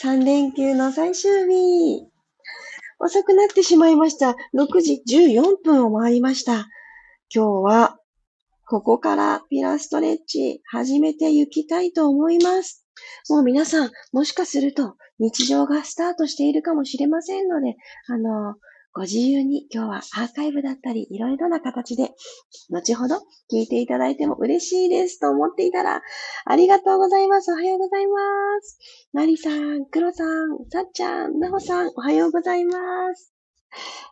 3連休の最終日。遅くなってしまいました。6時14分を回りました。今日は、ここからピラストレッチ始めていきたいと思います。もう皆さん、もしかすると日常がスタートしているかもしれませんので、あの、ご自由に今日はアーカイブだったり、いろいろな形で、後ほど聞いていただいても嬉しいですと思っていたら、ありがとうございます。おはようございます。マリさん、クロさん、さっちゃん、なほさん、おはようございます。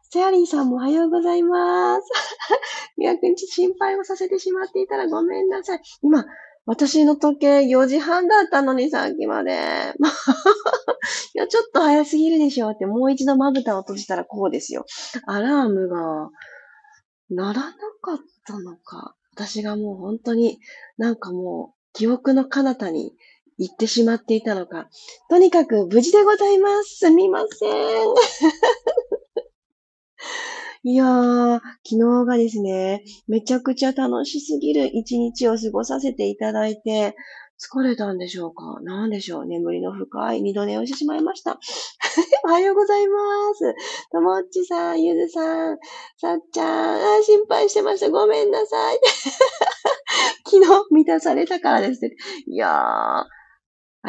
セアリーさんもおはようございます。みやくんち心配をさせてしまっていたらごめんなさい。今、私の時計4時半だったのにさっきまで。いや、ちょっと早すぎるでしょって、もう一度まぶたを閉じたらこうですよ。アラームが、鳴らなかったのか。私がもう本当になんかもう記憶の彼方に行ってしまっていたのか。とにかく無事でございます。すみません。いやー、昨日がですね、めちゃくちゃ楽しすぎる一日を過ごさせていただいて、疲れたんでしょうか？なんでしょう？眠りの深い二度寝をしてしまいました。おはようございます。ともっちさん、ゆずさん、さっちゃん、心配してました。ごめんなさい。昨日満たされたからですね。いやー、あ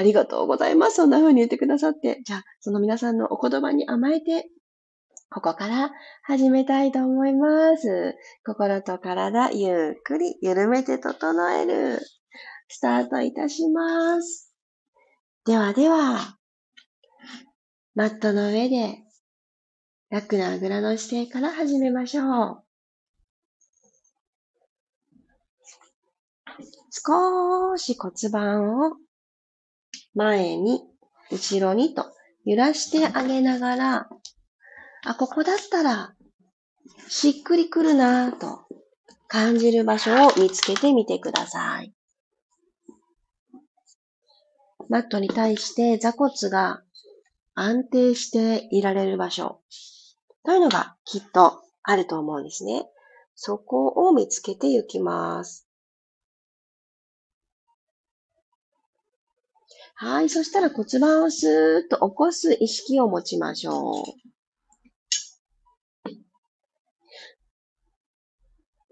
りがとうございます。そんな風に言ってくださって。じゃあ、その皆さんのお言葉に甘えて、ここから始めたいと思います。心と体、ゆっくり緩めて整える。スタートいたします。ではでは、マットの上で楽なあぐらの姿勢から始めましょう。少し骨盤を前に、後ろにと揺らしてあげながら、あ、ここだったら、しっくりくるなぁと感じる場所を見つけてみてください。マットに対して座骨が安定していられる場所というのがきっとあると思うんですね。そこを見つけていきます。はい。そしたら骨盤をスーッと起こす意識を持ちましょう。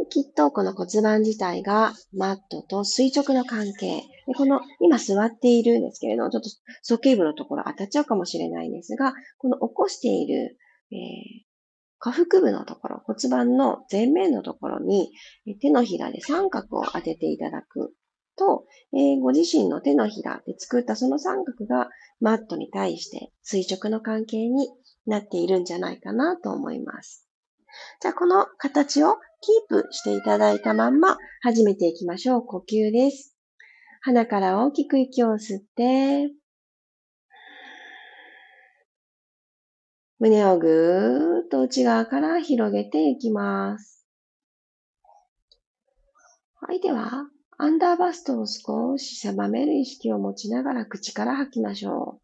きっとこの骨盤自体がマットと垂直の関係。でこの今座っているんですけれども、ちょっと鼠径部のところ当たっちゃうかもしれないんですが、この起こしている、えー、下腹部のところ、骨盤の前面のところに手のひらで三角を当てていただくと、えー、ご自身の手のひらで作ったその三角がマットに対して垂直の関係になっているんじゃないかなと思います。じゃあ、この形をキープしていただいたまんま始めていきましょう。呼吸です。鼻から大きく息を吸って、胸をぐーっと内側から広げていきます。はい、では、アンダーバストを少し狭める意識を持ちながら口から吐きましょう。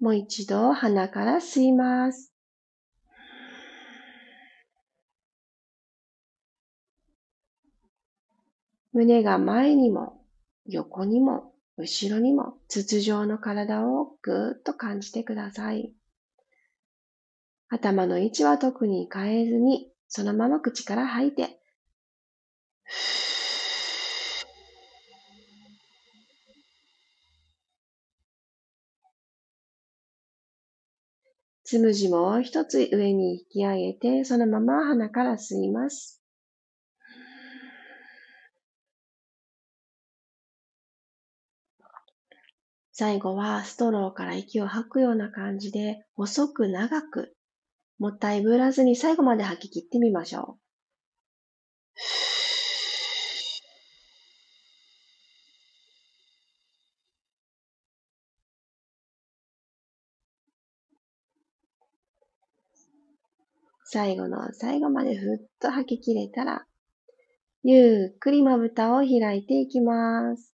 もう一度鼻から吸います。胸が前にも横にも後ろにも筒状の体をぐーっと感じてください。頭の位置は特に変えずに、そのまま口から吐いて、つむじも一つ上に引き上げて、そのまま鼻から吸います。最後はストローから息を吐くような感じで、細く長く、もったいぶらずに最後まで吐き切ってみましょう。最後の最後までふっと吐き切れたら、ゆっくりまぶたを開いていきます。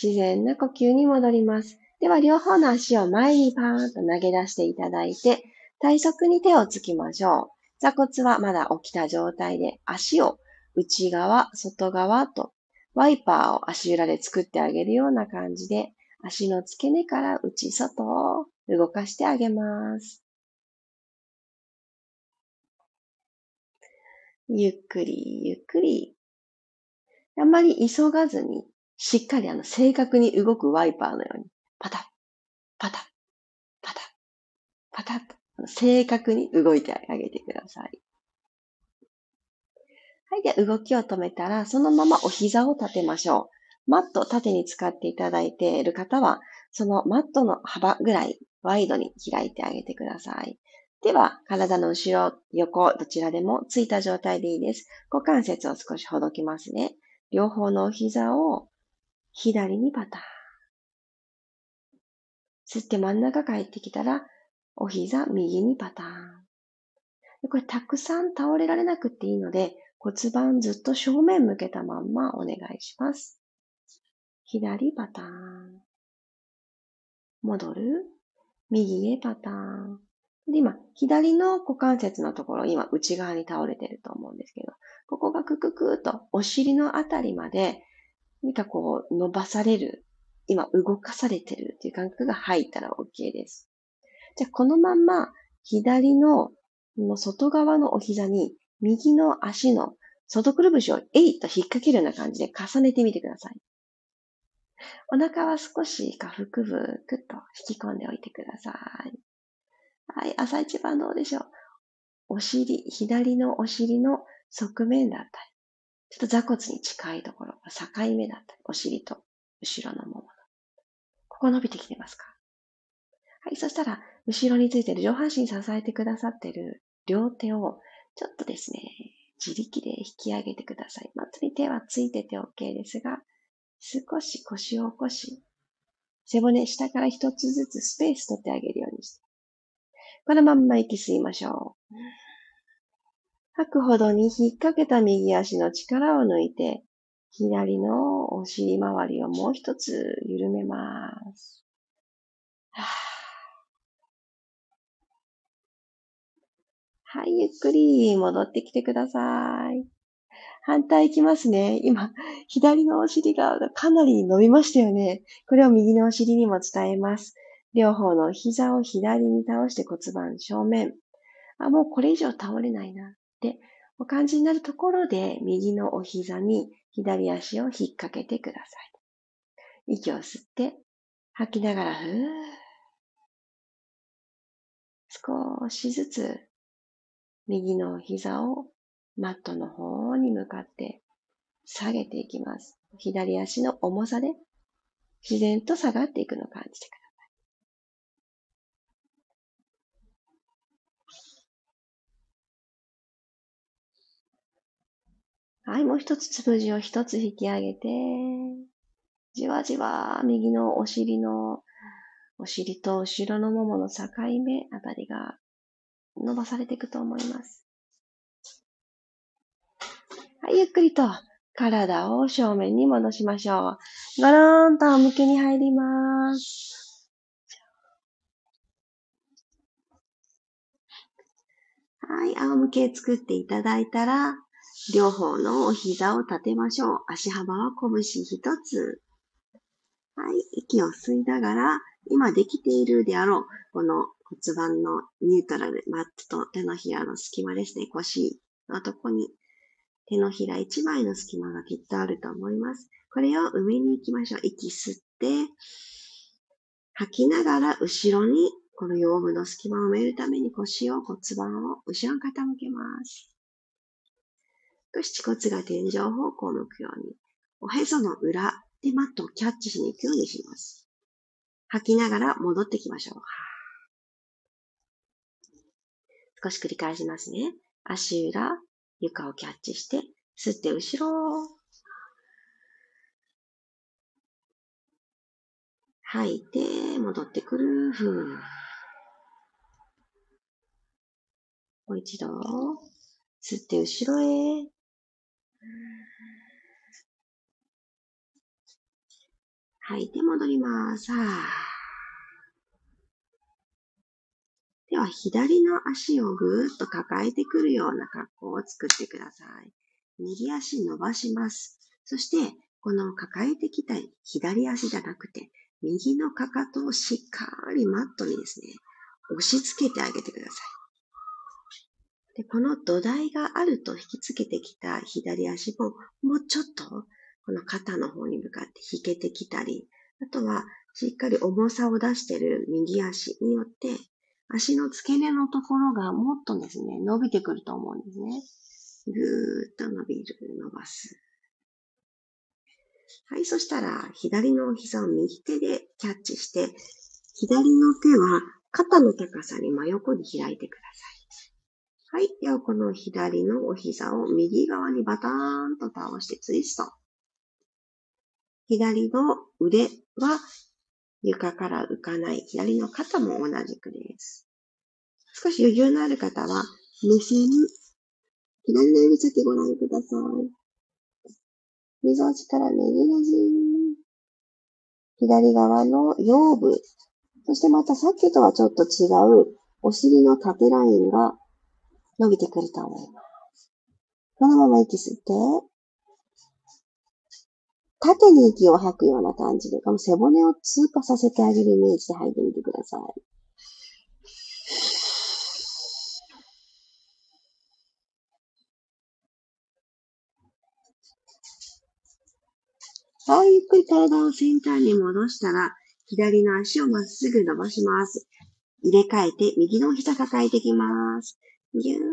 自然な呼吸に戻ります。では、両方の足を前にパーンと投げ出していただいて、体側に手をつきましょう。座骨はまだ起きた状態で、足を内側、外側と、ワイパーを足裏で作ってあげるような感じで、足の付け根から内、外を動かしてあげます。ゆっくり、ゆっくり。あんまり急がずに、しっかりあの正確に動くワイパーのように、パタッ、パタッ、パタッ、パタッと、正確に動いてあげてください。はい。で、動きを止めたら、そのままお膝を立てましょう。マットを縦に使っていただいている方は、そのマットの幅ぐらいワイドに開いてあげてください。では、体の後ろ、横、どちらでもついた状態でいいです。股関節を少しほどきますね。両方のお膝を左にパターン。吸って真ん中帰ってきたら、お膝右にパターン。これたくさん倒れられなくていいので、骨盤ずっと正面向けたまんまお願いします。左パターン。戻る。右へパターン。で、今、左の股関節のところ、今、内側に倒れてると思うんですけど、ここがクククーとお尻のあたりまで、何かこう、伸ばされる、今、動かされてるっていう感覚が入ったら OK です。じゃあ、このまんま、左の、の外側のお膝に右の足の外くるぶしをえいっと引っ掛けるような感じで重ねてみてください。お腹は少し下腹部ぐっと引き込んでおいてください。はい、朝一番どうでしょう？お尻、左のお尻の側面だったり、ちょっと座骨に近いところ境目だったり、お尻と後ろのももの。ここ伸びてきてますか？はい、そしたら、後ろについてる上半身支えてくださってる両手をちょっとですね、自力で引き上げてください。まつに手はついてて OK ですが、少し腰を起こし、背骨下から一つずつスペース取ってあげるようにして。このまんま息吸いましょう。吐くほどに引っ掛けた右足の力を抜いて、左のお尻周りをもう一つ緩めます。はあはい、ゆっくり戻ってきてください。反対いきますね。今、左のお尻がかなり伸びましたよね。これを右のお尻にも伝えます。両方の膝を左に倒して骨盤正面。あ、もうこれ以上倒れないなってお感じになるところで、右のお膝に左足を引っ掛けてください。息を吸って、吐きながら、ふー。少しずつ右の膝をマットの方に向かって下げていきます。左足の重さで自然と下がっていくのを感じてください。はい、もう一つつむじを一つ引き上げて、じわじわ右のお尻の、お尻と後ろのももの境目あたりが伸ばされていくと思います。はい、ゆっくりと体を正面に戻しましょう。ゴローンと向けに入ります。はい、仰向け作っていただいたら、両方のお膝を立てましょう。足幅は拳一つ。はい、息を吸いながら、今できているであろう、この骨盤のニュートラル、マットと手のひらの隙間ですね。腰のとこに手のひら一枚の隙間がきっとあると思います。これを埋めに行きましょう。息吸って、吐きながら後ろにこの腰部の隙間を埋めるために腰を骨盤を後ろに傾けます。少し恥骨が天井方向を向くように、おへその裏でマットをキャッチしに行くようにします。吐きながら戻ってきましょう。少し繰り返しますね。足裏、床をキャッチして、吸って後ろ。吐いて、戻ってくる。ふう。もう一度。吸って後ろへ。吐いて戻ります。はあでは、左の足をぐーっと抱えてくるような格好を作ってください。右足伸ばします。そして、この抱えてきた左足じゃなくて、右のかかとをしっかりマットにですね、押し付けてあげてください。でこの土台があると引き付けてきた左足も、もうちょっとこの肩の方に向かって引けてきたり、あとはしっかり重さを出している右足によって、足の付け根のところがもっとですね、伸びてくると思うんですね。ぐーっと伸びる、伸ばす。はい、そしたら、左の膝を右手でキャッチして、左の手は肩の高さに真横に開いてください。はい。では、この左のお膝を右側にバターンと倒してツイスト。左の腕は床から浮かない。左の肩も同じくです。少し余裕のある方は、目線、左の指先ご覧ください。溝落ちからねじねじ。左側の腰部。そしてまたさっきとはちょっと違うお尻の縦ラインが伸びてくると思います。このまま息吸って、縦に息を吐くような感じで、この背骨を通過させてあげるイメージで吐いてみてください。はい、ゆっくり体をセンターに戻したら、左の足をまっすぐ伸ばします。入れ替えて、右の膝抱えていきます。ぎゅーっ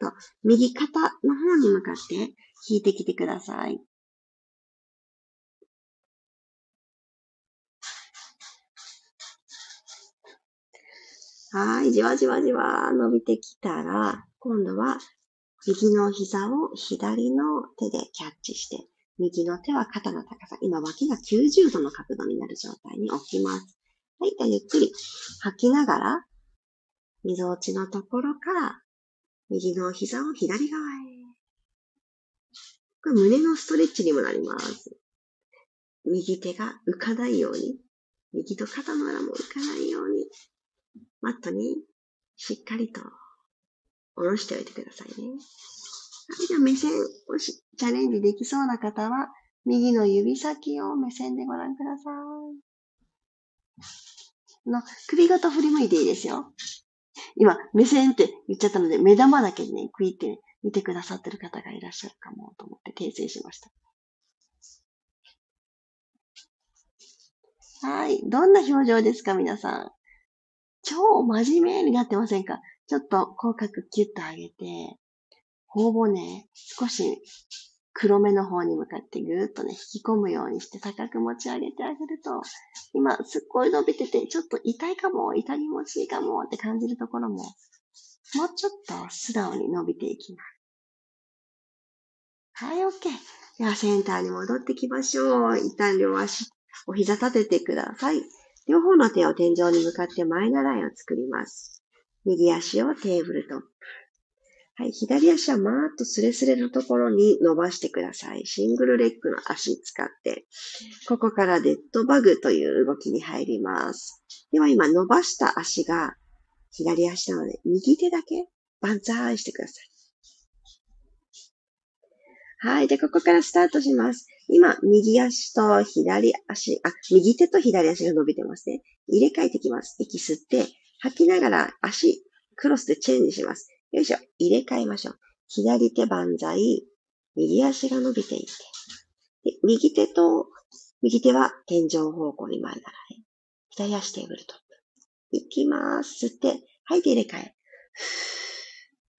と、右肩の方に向かって引いてきてください。はい、じわじわじわ伸びてきたら、今度は右の膝を左の手でキャッチして、右の手は肩の高さ、今脇が90度の角度になる状態に置きます。はい、じゃゆっくり吐きながら、溝落ちのところから右の膝を左側へ。これ胸のストレッチにもなります。右手が浮かないように、右と肩の裏も浮かないように、マットにしっかりと下ろしておいてくださいね。はい、じゃあ目線をしチャレンジできそうな方は、右の指先を目線でご覧ください。の首ごと振り向いていいですよ。今、目線って言っちゃったので、目玉だけね、クイって見てくださってる方がいらっしゃるかもと思って訂正しました。はい。どんな表情ですか、皆さん。超真面目になってませんか？ちょっと口角キュッと上げて、頬骨少し黒目の方に向かってぐーっとね、引き込むようにして高く持ち上げてあげると、今すっごい伸びてて、ちょっと痛いかも、痛気持ちいいかもって感じるところも、もうちょっと素直に伸びていきます。はい、OK。ではセンターに戻ってきましょう。一旦両足、お膝立ててください。両方の手を天井に向かって前のラインを作ります。右足をテーブルトップ。はい、左足はマーッとスレスレのところに伸ばしてください。シングルレッグの足使って、ここからデッドバグという動きに入ります。では今伸ばした足が左足なので、右手だけバンザーイしてください。はい。で、ここからスタートします。今、右足と左足、あ、右手と左足が伸びてますね。入れ替えてきます。息吸って、吐きながら足、クロスでチェンジします。よいしょ。入れ替えましょう。左手万歳。右足が伸びていって。で右手と、右手は天井方向に前習い。左足テーブルトップ。いきます。吸って、吐いて入れ替え。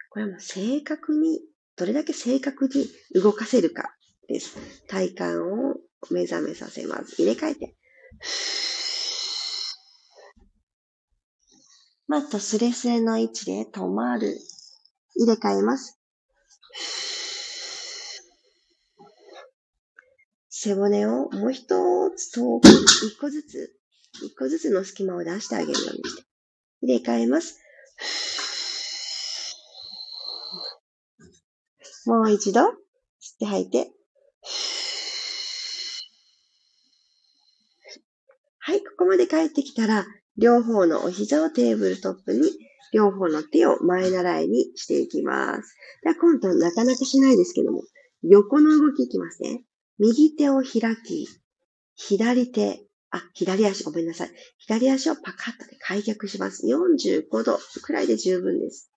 これも正確にどれだけ正確に動かせるかです。体幹を目覚めさせます。入れ替えて。マットスレスレの位置で止まる。入れ替えます。背骨をもう一つ遠く、一個ずつ、一個ずつの隙間を出してあげるようにして。入れ替えます。もう一度、吸って吐いて。はい、ここまで帰ってきたら、両方のお膝をテーブルトップに両方の手を前習いにしていきます。では今度はなかなかしないですけども、横の動きいきますね。右手を開き、左手、あ、左足ごめんなさい。左足をパカッと開脚します。45度くらいで十分です。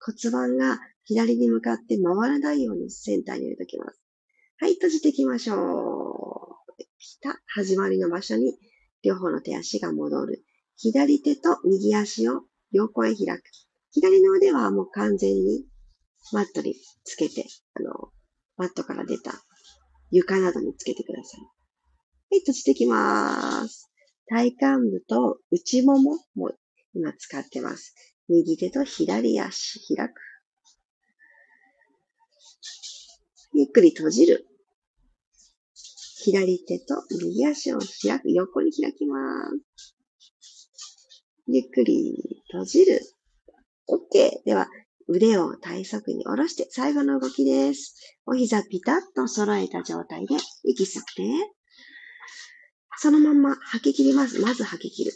骨盤が左に向かって回らないようにセンターに入れておきます。はい、閉じていきましょう。ピタ始まりの場所に両方の手足が戻る。左手と右足を横へ開く。左の腕はもう完全にマットにつけて、あの、マットから出た床などにつけてください。はい、閉じていきます。体幹部と内ももも今使ってます。右手と左足開く。ゆっくり閉じる。左手と右足を開く。横に開きます。ゆっくり閉じる。OK。では、腕を体側に下ろして最後の動きです。お膝ピタッと揃えた状態で息吸って、そのまま吐き切ります。まず吐き切る。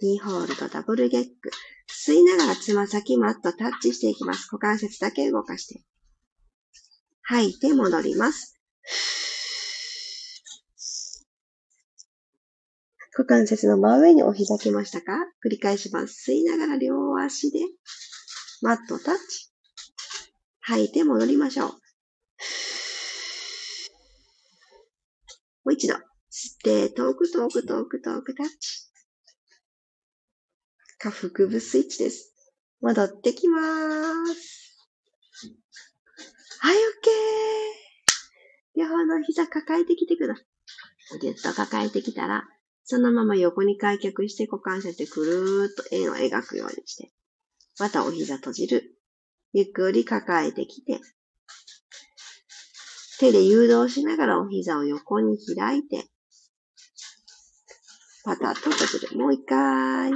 ニーホールドダブルゲック。吸いながらつま先マットタッチしていきます。股関節だけ動かして。吐いて戻ります。股関節の真上にお膝来ましたか？繰り返します。吸いながら両足でマットタッチ。吐いて戻りましょう。もう一度。吸って、遠く遠く遠く遠くタッチ。下腹部スイッチです。戻ってきます。はい、オッケー。両方の膝抱えてきてください。ぎゅっと抱えてきたら、そのまま横に開脚して股関節でくるーっと円を描くようにして、またお膝閉じる。ゆっくり抱えてきて、手で誘導しながらお膝を横に開いて、パタッと閉じる。もう一回。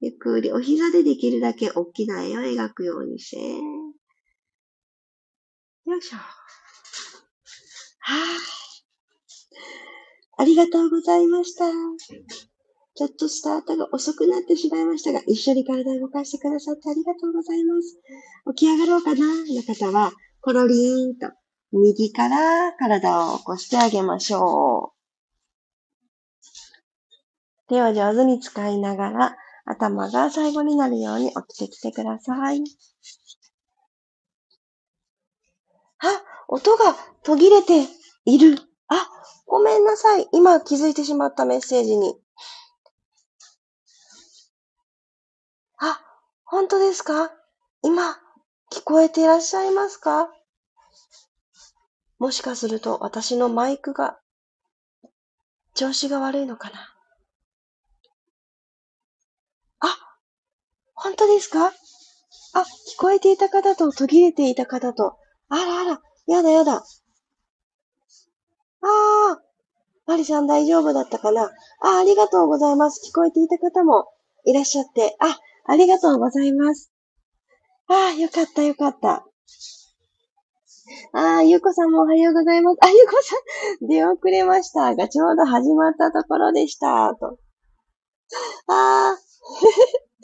ゆっくりお膝でできるだけ大きな絵を描くようにして、いしょ。はぁ。ありがとうございました。ちょっとスタートが遅くなってしまいましたが、一緒に体を動かしてくださってありがとうございます。起き上がろうかな？の方は、コロリーンと右から体を起こしてあげましょう。手を上手に使いながら、頭が最後になるように起きてきてください。あ、音が途切れている。あ、ごめんなさい。今気づいてしまったメッセージに。あ、本当ですか？今、聞こえていらっしゃいますか？もしかすると私のマイクが調子が悪いのかな？あ本当ですか？あ、聞こえていた方と途切れていた方と。あらあら、やだやだ。ああ、マリさん大丈夫だったかな？あ、ありがとうございます。聞こえていた方もいらっしゃって。あ、ありがとうございます。ああ、よかったよかった。ああ、ゆうこさんもおはようございます。あ、ゆうこさん、出遅れましたが、ちょうど始まったところでした。と。ああ、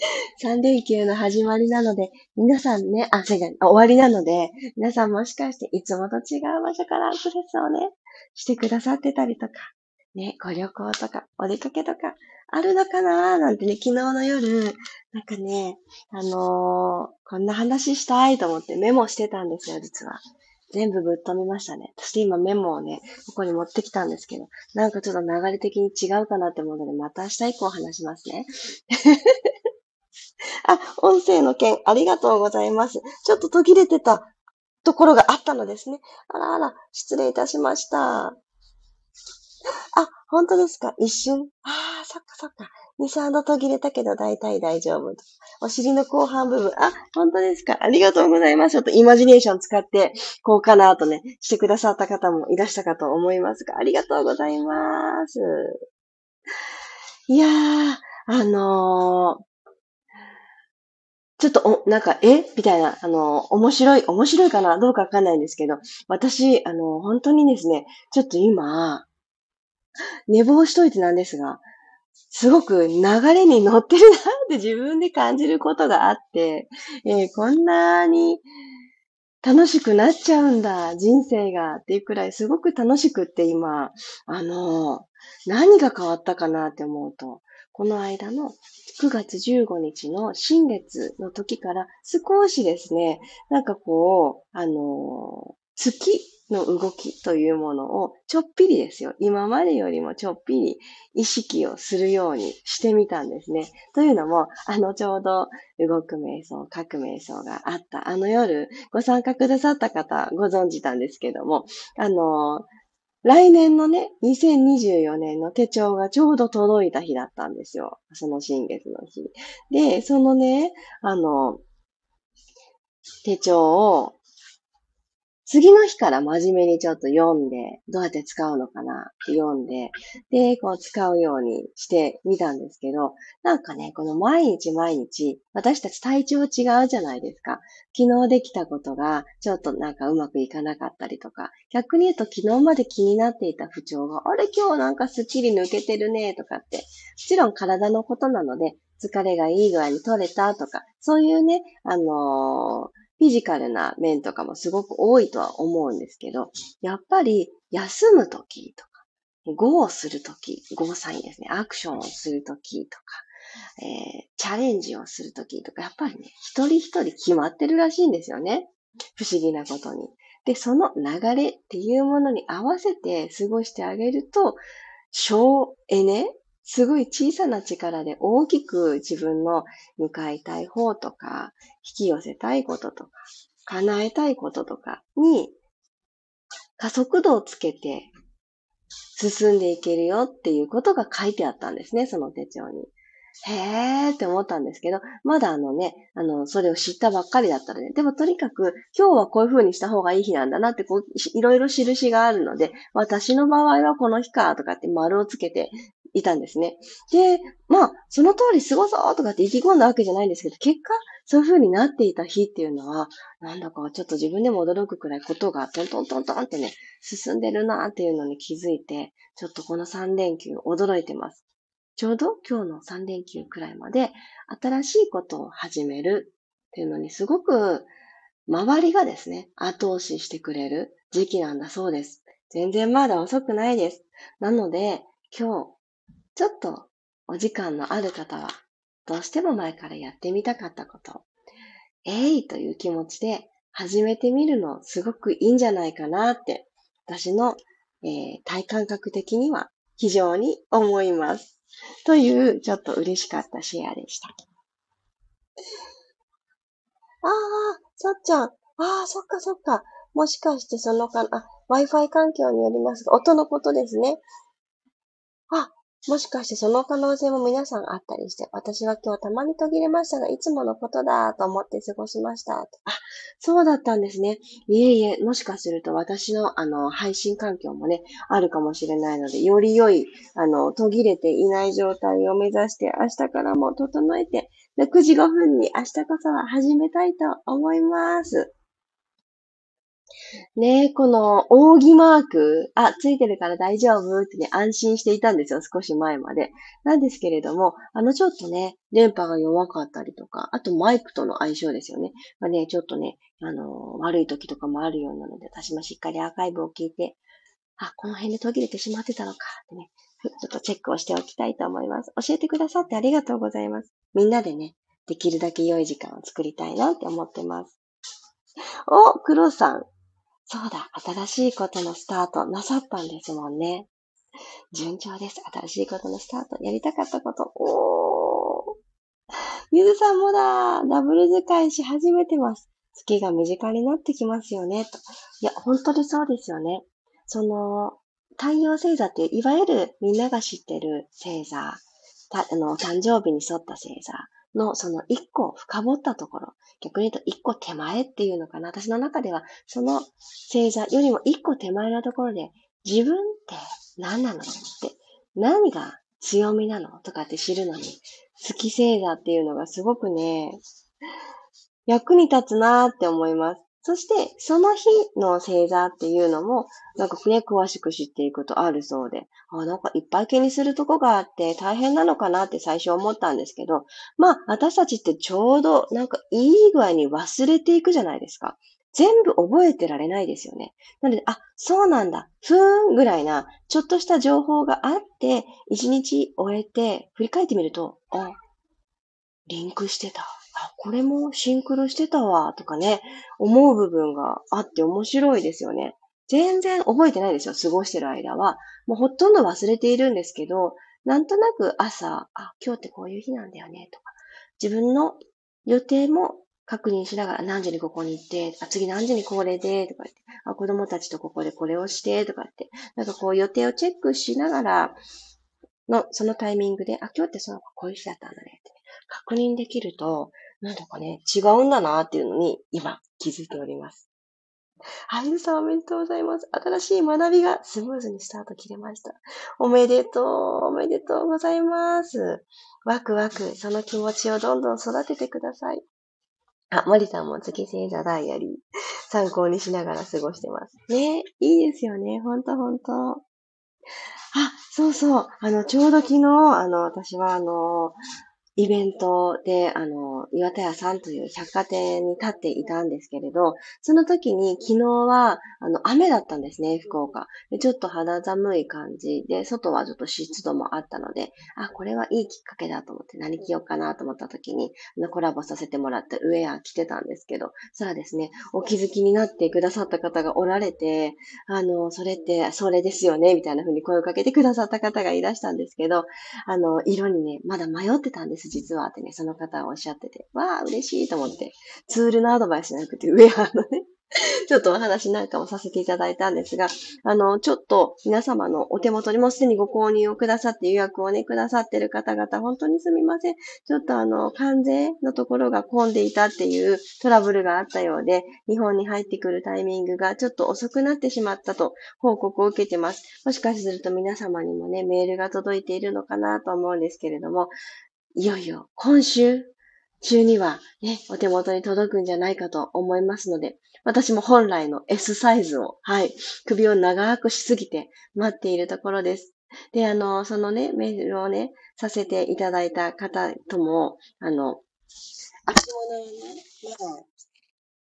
3連休の始まりなので、皆さんね、あ、違う、終わりなので、皆さんもしかしていつもと違う場所からアクセスをね、してくださってたりとか、ね、ご旅行とか、お出かけとか、あるのかなーなんてね、昨日の夜、なんかね、あのー、こんな話したいと思ってメモしてたんですよ、実は。全部ぶっ飛びましたね。そして今メモをね、ここに持ってきたんですけど、なんかちょっと流れ的に違うかなって思うので、また明日以降話しますね。あ、音声の件、ありがとうございます。ちょっと途切れてたところがあったのですね。あらあら、失礼いたしました。あ、本当ですか？一瞬？ああ、そっかそっか。2、3度途切れたけど大体大丈夫。お尻の後半部分。あ、本当ですか？ありがとうございます。ちょっとイマジネーション使って、こうかなとね、してくださった方もいらしたかと思いますが、ありがとうございます。いやー、あのー、ちょっと、お、なんか、え？みたいな、あの、面白い、面白いかな？どうかわかんないんですけど、私、あの、本当にですね、ちょっと今、寝坊しといてなんですが、すごく流れに乗ってるなって 自分で感じることがあって、えー、こんなに楽しくなっちゃうんだ、人生がっていうくらいすごく楽しくって今、あの、何が変わったかなって思うと、この間の9月15日の新月の時から少しですね、なんかこう、あの、月の動きというものをちょっぴりですよ。今までよりもちょっぴり意識をするようにしてみたんですね。というのも、あのちょうど動く瞑想、書く瞑想があったあの夜ご参加くださった方ご存知たんですけども、あの、来年のね、2024年の手帳がちょうど届いた日だったんですよ。その新月の日。で、そのね、あの、手帳を次の日から真面目にちょっと読んで、どうやって使うのかなって読んで、で、こう使うようにしてみたんですけど、なんかね、この毎日毎日、私たち体調違うじゃないですか。昨日できたことが、ちょっとなんかうまくいかなかったりとか、逆に言うと昨日まで気になっていた不調が、あれ今日なんかスッキリ抜けてるねとかって、もちろん体のことなので、疲れがいい具合に取れたとか、そういうね、あのーフィジカルな面とかもすごく多いとは思うんですけど、やっぱり休むときとか、ゴーするとき、ゴーサインですね、アクションをするときとか、えー、チャレンジをするときとか、やっぱりね、一人一人決まってるらしいんですよね。不思議なことに。で、その流れっていうものに合わせて過ごしてあげると、省エネすごい小さな力で大きく自分の向かいたい方とか、引き寄せたいこととか、叶えたいこととかに加速度をつけて進んでいけるよっていうことが書いてあったんですね、その手帳に。へーって思ったんですけど、まだあのね、あの、それを知ったばっかりだったので、でもとにかく今日はこういう風にした方がいい日なんだなって、こう、いろいろ印があるので、私の場合はこの日かとかって丸をつけていたんですね。で、まあ、その通り過ごそうとかって意気込んだわけじゃないんですけど、結果、そういう風になっていた日っていうのは、なんだかちょっと自分でも驚くくらいことがトントントントンってね、進んでるなっていうのに気づいて、ちょっとこの3連休驚いてます。ちょうど今日の3連休くらいまで新しいことを始めるっていうのにすごく周りがですね、後押ししてくれる時期なんだそうです。全然まだ遅くないです。なので今日ちょっとお時間のある方は、どうしても前からやってみたかったこと、えいという気持ちで始めてみるのすごくいいんじゃないかなって、私の、えー、体感覚的には非常に思います。という、ちょっと嬉しかったシェアでした。ああ、さっちゃん。ああ、そっかそっか。もしかしてそのかな、Wi-Fi 環境によりますが、音のことですね。もしかしてその可能性も皆さんあったりして、私は今日たまに途切れましたが、いつものことだと思って過ごしました。あ、そうだったんですね。いえいえ、もしかすると私のあの配信環境もね、あるかもしれないので、より良い、あの、途切れていない状態を目指して明日からも整えて、6時5分に明日こそは始めたいと思います。ねこの扇マーク、あ、ついてるから大丈夫？ってね、安心していたんですよ、少し前まで。なんですけれども、あのちょっとね、電波が弱かったりとか、あとマイクとの相性ですよね。まあね、ちょっとね、あの、悪い時とかもあるようなので、私もしっかりアーカイブを聞いて、あ、この辺で途切れてしまってたのかってね、ちょっとチェックをしておきたいと思います。教えてくださってありがとうございます。みんなでね、できるだけ良い時間を作りたいなって思ってます。お、黒さん。そうだ、新しいことのスタートなさったんですもんね。順調です。新しいことのスタート。やりたかったこと。おー。ゆずさんもだ。ダブル使いし始めてます。月が身近になってきますよね。といや、本当にそうですよね。その、太陽星座っていう、いわゆるみんなが知ってる星座、たあの誕生日に沿った星座のその一個深掘ったところ、逆に言うと一個手前っていうのかな。私の中ではその星座よりも一個手前のところで自分って何なのって、何が強みなのとかって知るのに、月星座っていうのがすごくね、役に立つなーって思います。そして、その日の星座っていうのも、なんかね、詳しく知っていくとあるそうで、あ、なんかいっぱい気にするとこがあって大変なのかなって最初思ったんですけど、まあ、私たちってちょうど、なんかいい具合に忘れていくじゃないですか。全部覚えてられないですよね。なので、あ、そうなんだ、ふーんぐらいな、ちょっとした情報があって、一日終えて、振り返ってみると、あ、リンクしてた。あ、これもシンクロしてたわ、とかね、思う部分があって面白いですよね。全然覚えてないですよ、過ごしてる間は。もうほとんど忘れているんですけど、なんとなく朝、あ、今日ってこういう日なんだよね、とか、自分の予定も確認しながら何時にここに行って、あ、次何時にこれで、とか言って、あ、子供たちとここでこれをして、とかって、なんかこう予定をチェックしながら、の、そのタイミングで、あ、今日ってそのこういう日だったんだねって、確認できると、なんだかね、違うんだなっていうのに今気づいております。はい、ゆさんおめでとうございます。新しい学びがスムーズにスタート切れました。おめでとう、おめでとうございます。ワクワク、その気持ちをどんどん育ててください。あ、森さんも月星座ダイアリー参考にしながら過ごしてます。ねいいですよね。ほんとほんと。あ、そうそう。あの、ちょうど昨日、あの、私はあの、イベントで、あの、岩田屋さんという百貨店に立っていたんですけれど、その時に昨日は、あの、雨だったんですね、福岡。でちょっと肌寒い感じで、外はちょっと湿度もあったので、あ、これはいいきっかけだと思って何着ようかなと思った時に、あの、コラボさせてもらってウェア着てたんですけど、さあですね、お気づきになってくださった方がおられて、あの、それって、それですよね、みたいな風に声をかけてくださった方がいらしたんですけど、あの、色にね、まだ迷ってたんです。実はってね、その方がおっしゃってて、わあ、嬉しいと思って、ツールのアドバイスじゃなくて、ウェアのね、ちょっとお話なんかもさせていただいたんですが、あの、ちょっと皆様のお手元にもすでにご購入をくださって予約をね、くださってる方々、本当にすみません。ちょっとあの、関税のところが混んでいたっていうトラブルがあったようで、日本に入ってくるタイミングがちょっと遅くなってしまったと報告を受けてます。もしかすると皆様にもね、メールが届いているのかなと思うんですけれども、いよいよ今週中にはね、お手元に届くんじゃないかと思いますので、私も本来の S サイズを、はい、首を長くしすぎて待っているところです。で、あの、そのね、メールをね、させていただいた方とも、あの、秋物をね、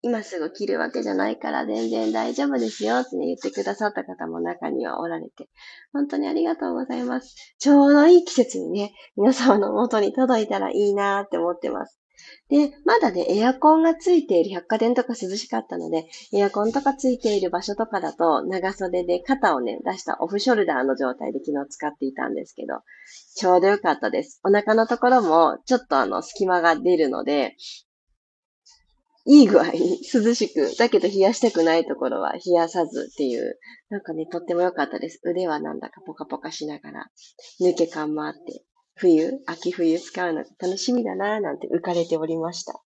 今すぐ着るわけじゃないから全然大丈夫ですよって、言ってくださった方も中にはおられて、本当にありがとうございます。ちょうどいい季節にね、皆様の元に届いたらいいなって思ってます。で、まだね、エアコンがついている百貨店とか涼しかったので、エアコンとかついている場所とかだと、長袖で肩をね、出したオフショルダーの状態で昨日使っていたんですけど、ちょうどよかったです。お腹のところも、ちょっとあの、隙間が出るので、いい具合に涼しく、だけど冷やしたくないところは冷やさずっていう、なんかね、とっても良かったです。腕はなんだかポカポカしながら、抜け感もあって、冬、秋冬使うの楽しみだなぁなんて浮かれておりました。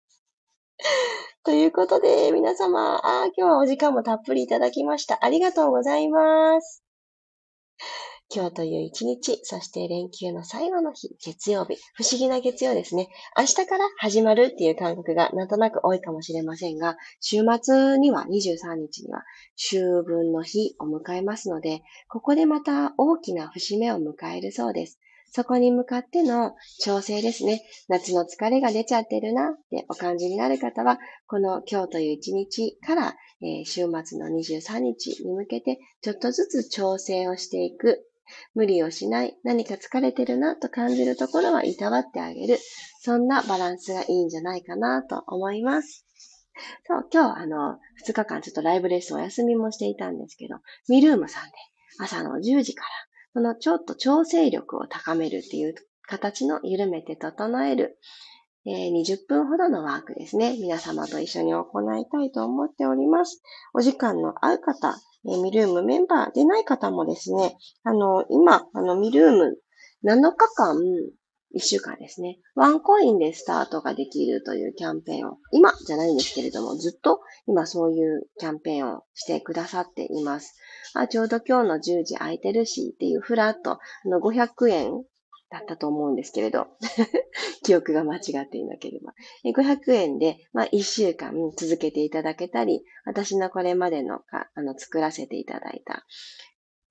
ということで、皆様、あ今日はお時間もたっぷりいただきました。ありがとうございます。今日という一日、そして連休の最後の日、月曜日、不思議な月曜ですね。明日から始まるっていう感覚がなんとなく多いかもしれませんが、週末には23日には秋分の日を迎えますので、ここでまた大きな節目を迎えるそうです。そこに向かっての調整ですね。夏の疲れが出ちゃってるなってお感じになる方は、この今日という一日から、えー、週末の23日に向けてちょっとずつ調整をしていく無理をしない、何か疲れてるなと感じるところはいたわってあげる。そんなバランスがいいんじゃないかなと思います。そう、今日あの、2日間ちょっとライブレッスンお休みもしていたんですけど、ミルームさんで朝の10時から、そのちょっと調整力を高めるっていう形の緩めて整える、えー、20分ほどのワークですね。皆様と一緒に行いたいと思っております。お時間の合う方、えミルームメンバーでない方もですね、あの、今、あの、ミルーム7日間、1週間ですね。ワンコインでスタートができるというキャンペーンを、今じゃないんですけれども、ずっと今そういうキャンペーンをしてくださっています。あちょうど今日の10時空いてるしっていうフラット、あの500円だったと思うんですけれど、記憶が間違っていなければ。500円で、まあ、1週間続けていただけたり、私のこれまでのかあの作らせていただいた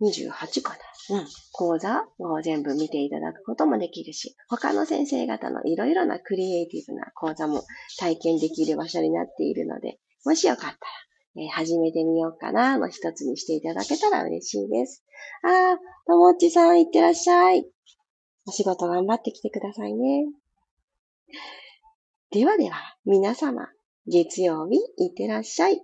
28かな。うん。講座を全部見ていただくこともできるし、他の先生方のいろいろなクリエイティブな講座も体験できる場所になっているので、もしよかったら、えー、始めてみようかなの一つにしていただけたら嬉しいです。あー、ともっちさんいってらっしゃい。お仕事頑張ってきてくださいね。ではでは、皆様、月曜日いってらっしゃい。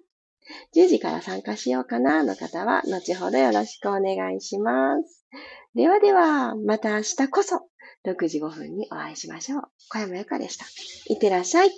10時から参加しようかなの方は、後ほどよろしくお願いします。ではでは、また明日こそ、6時5分にお会いしましょう。小山由かでした。いってらっしゃい。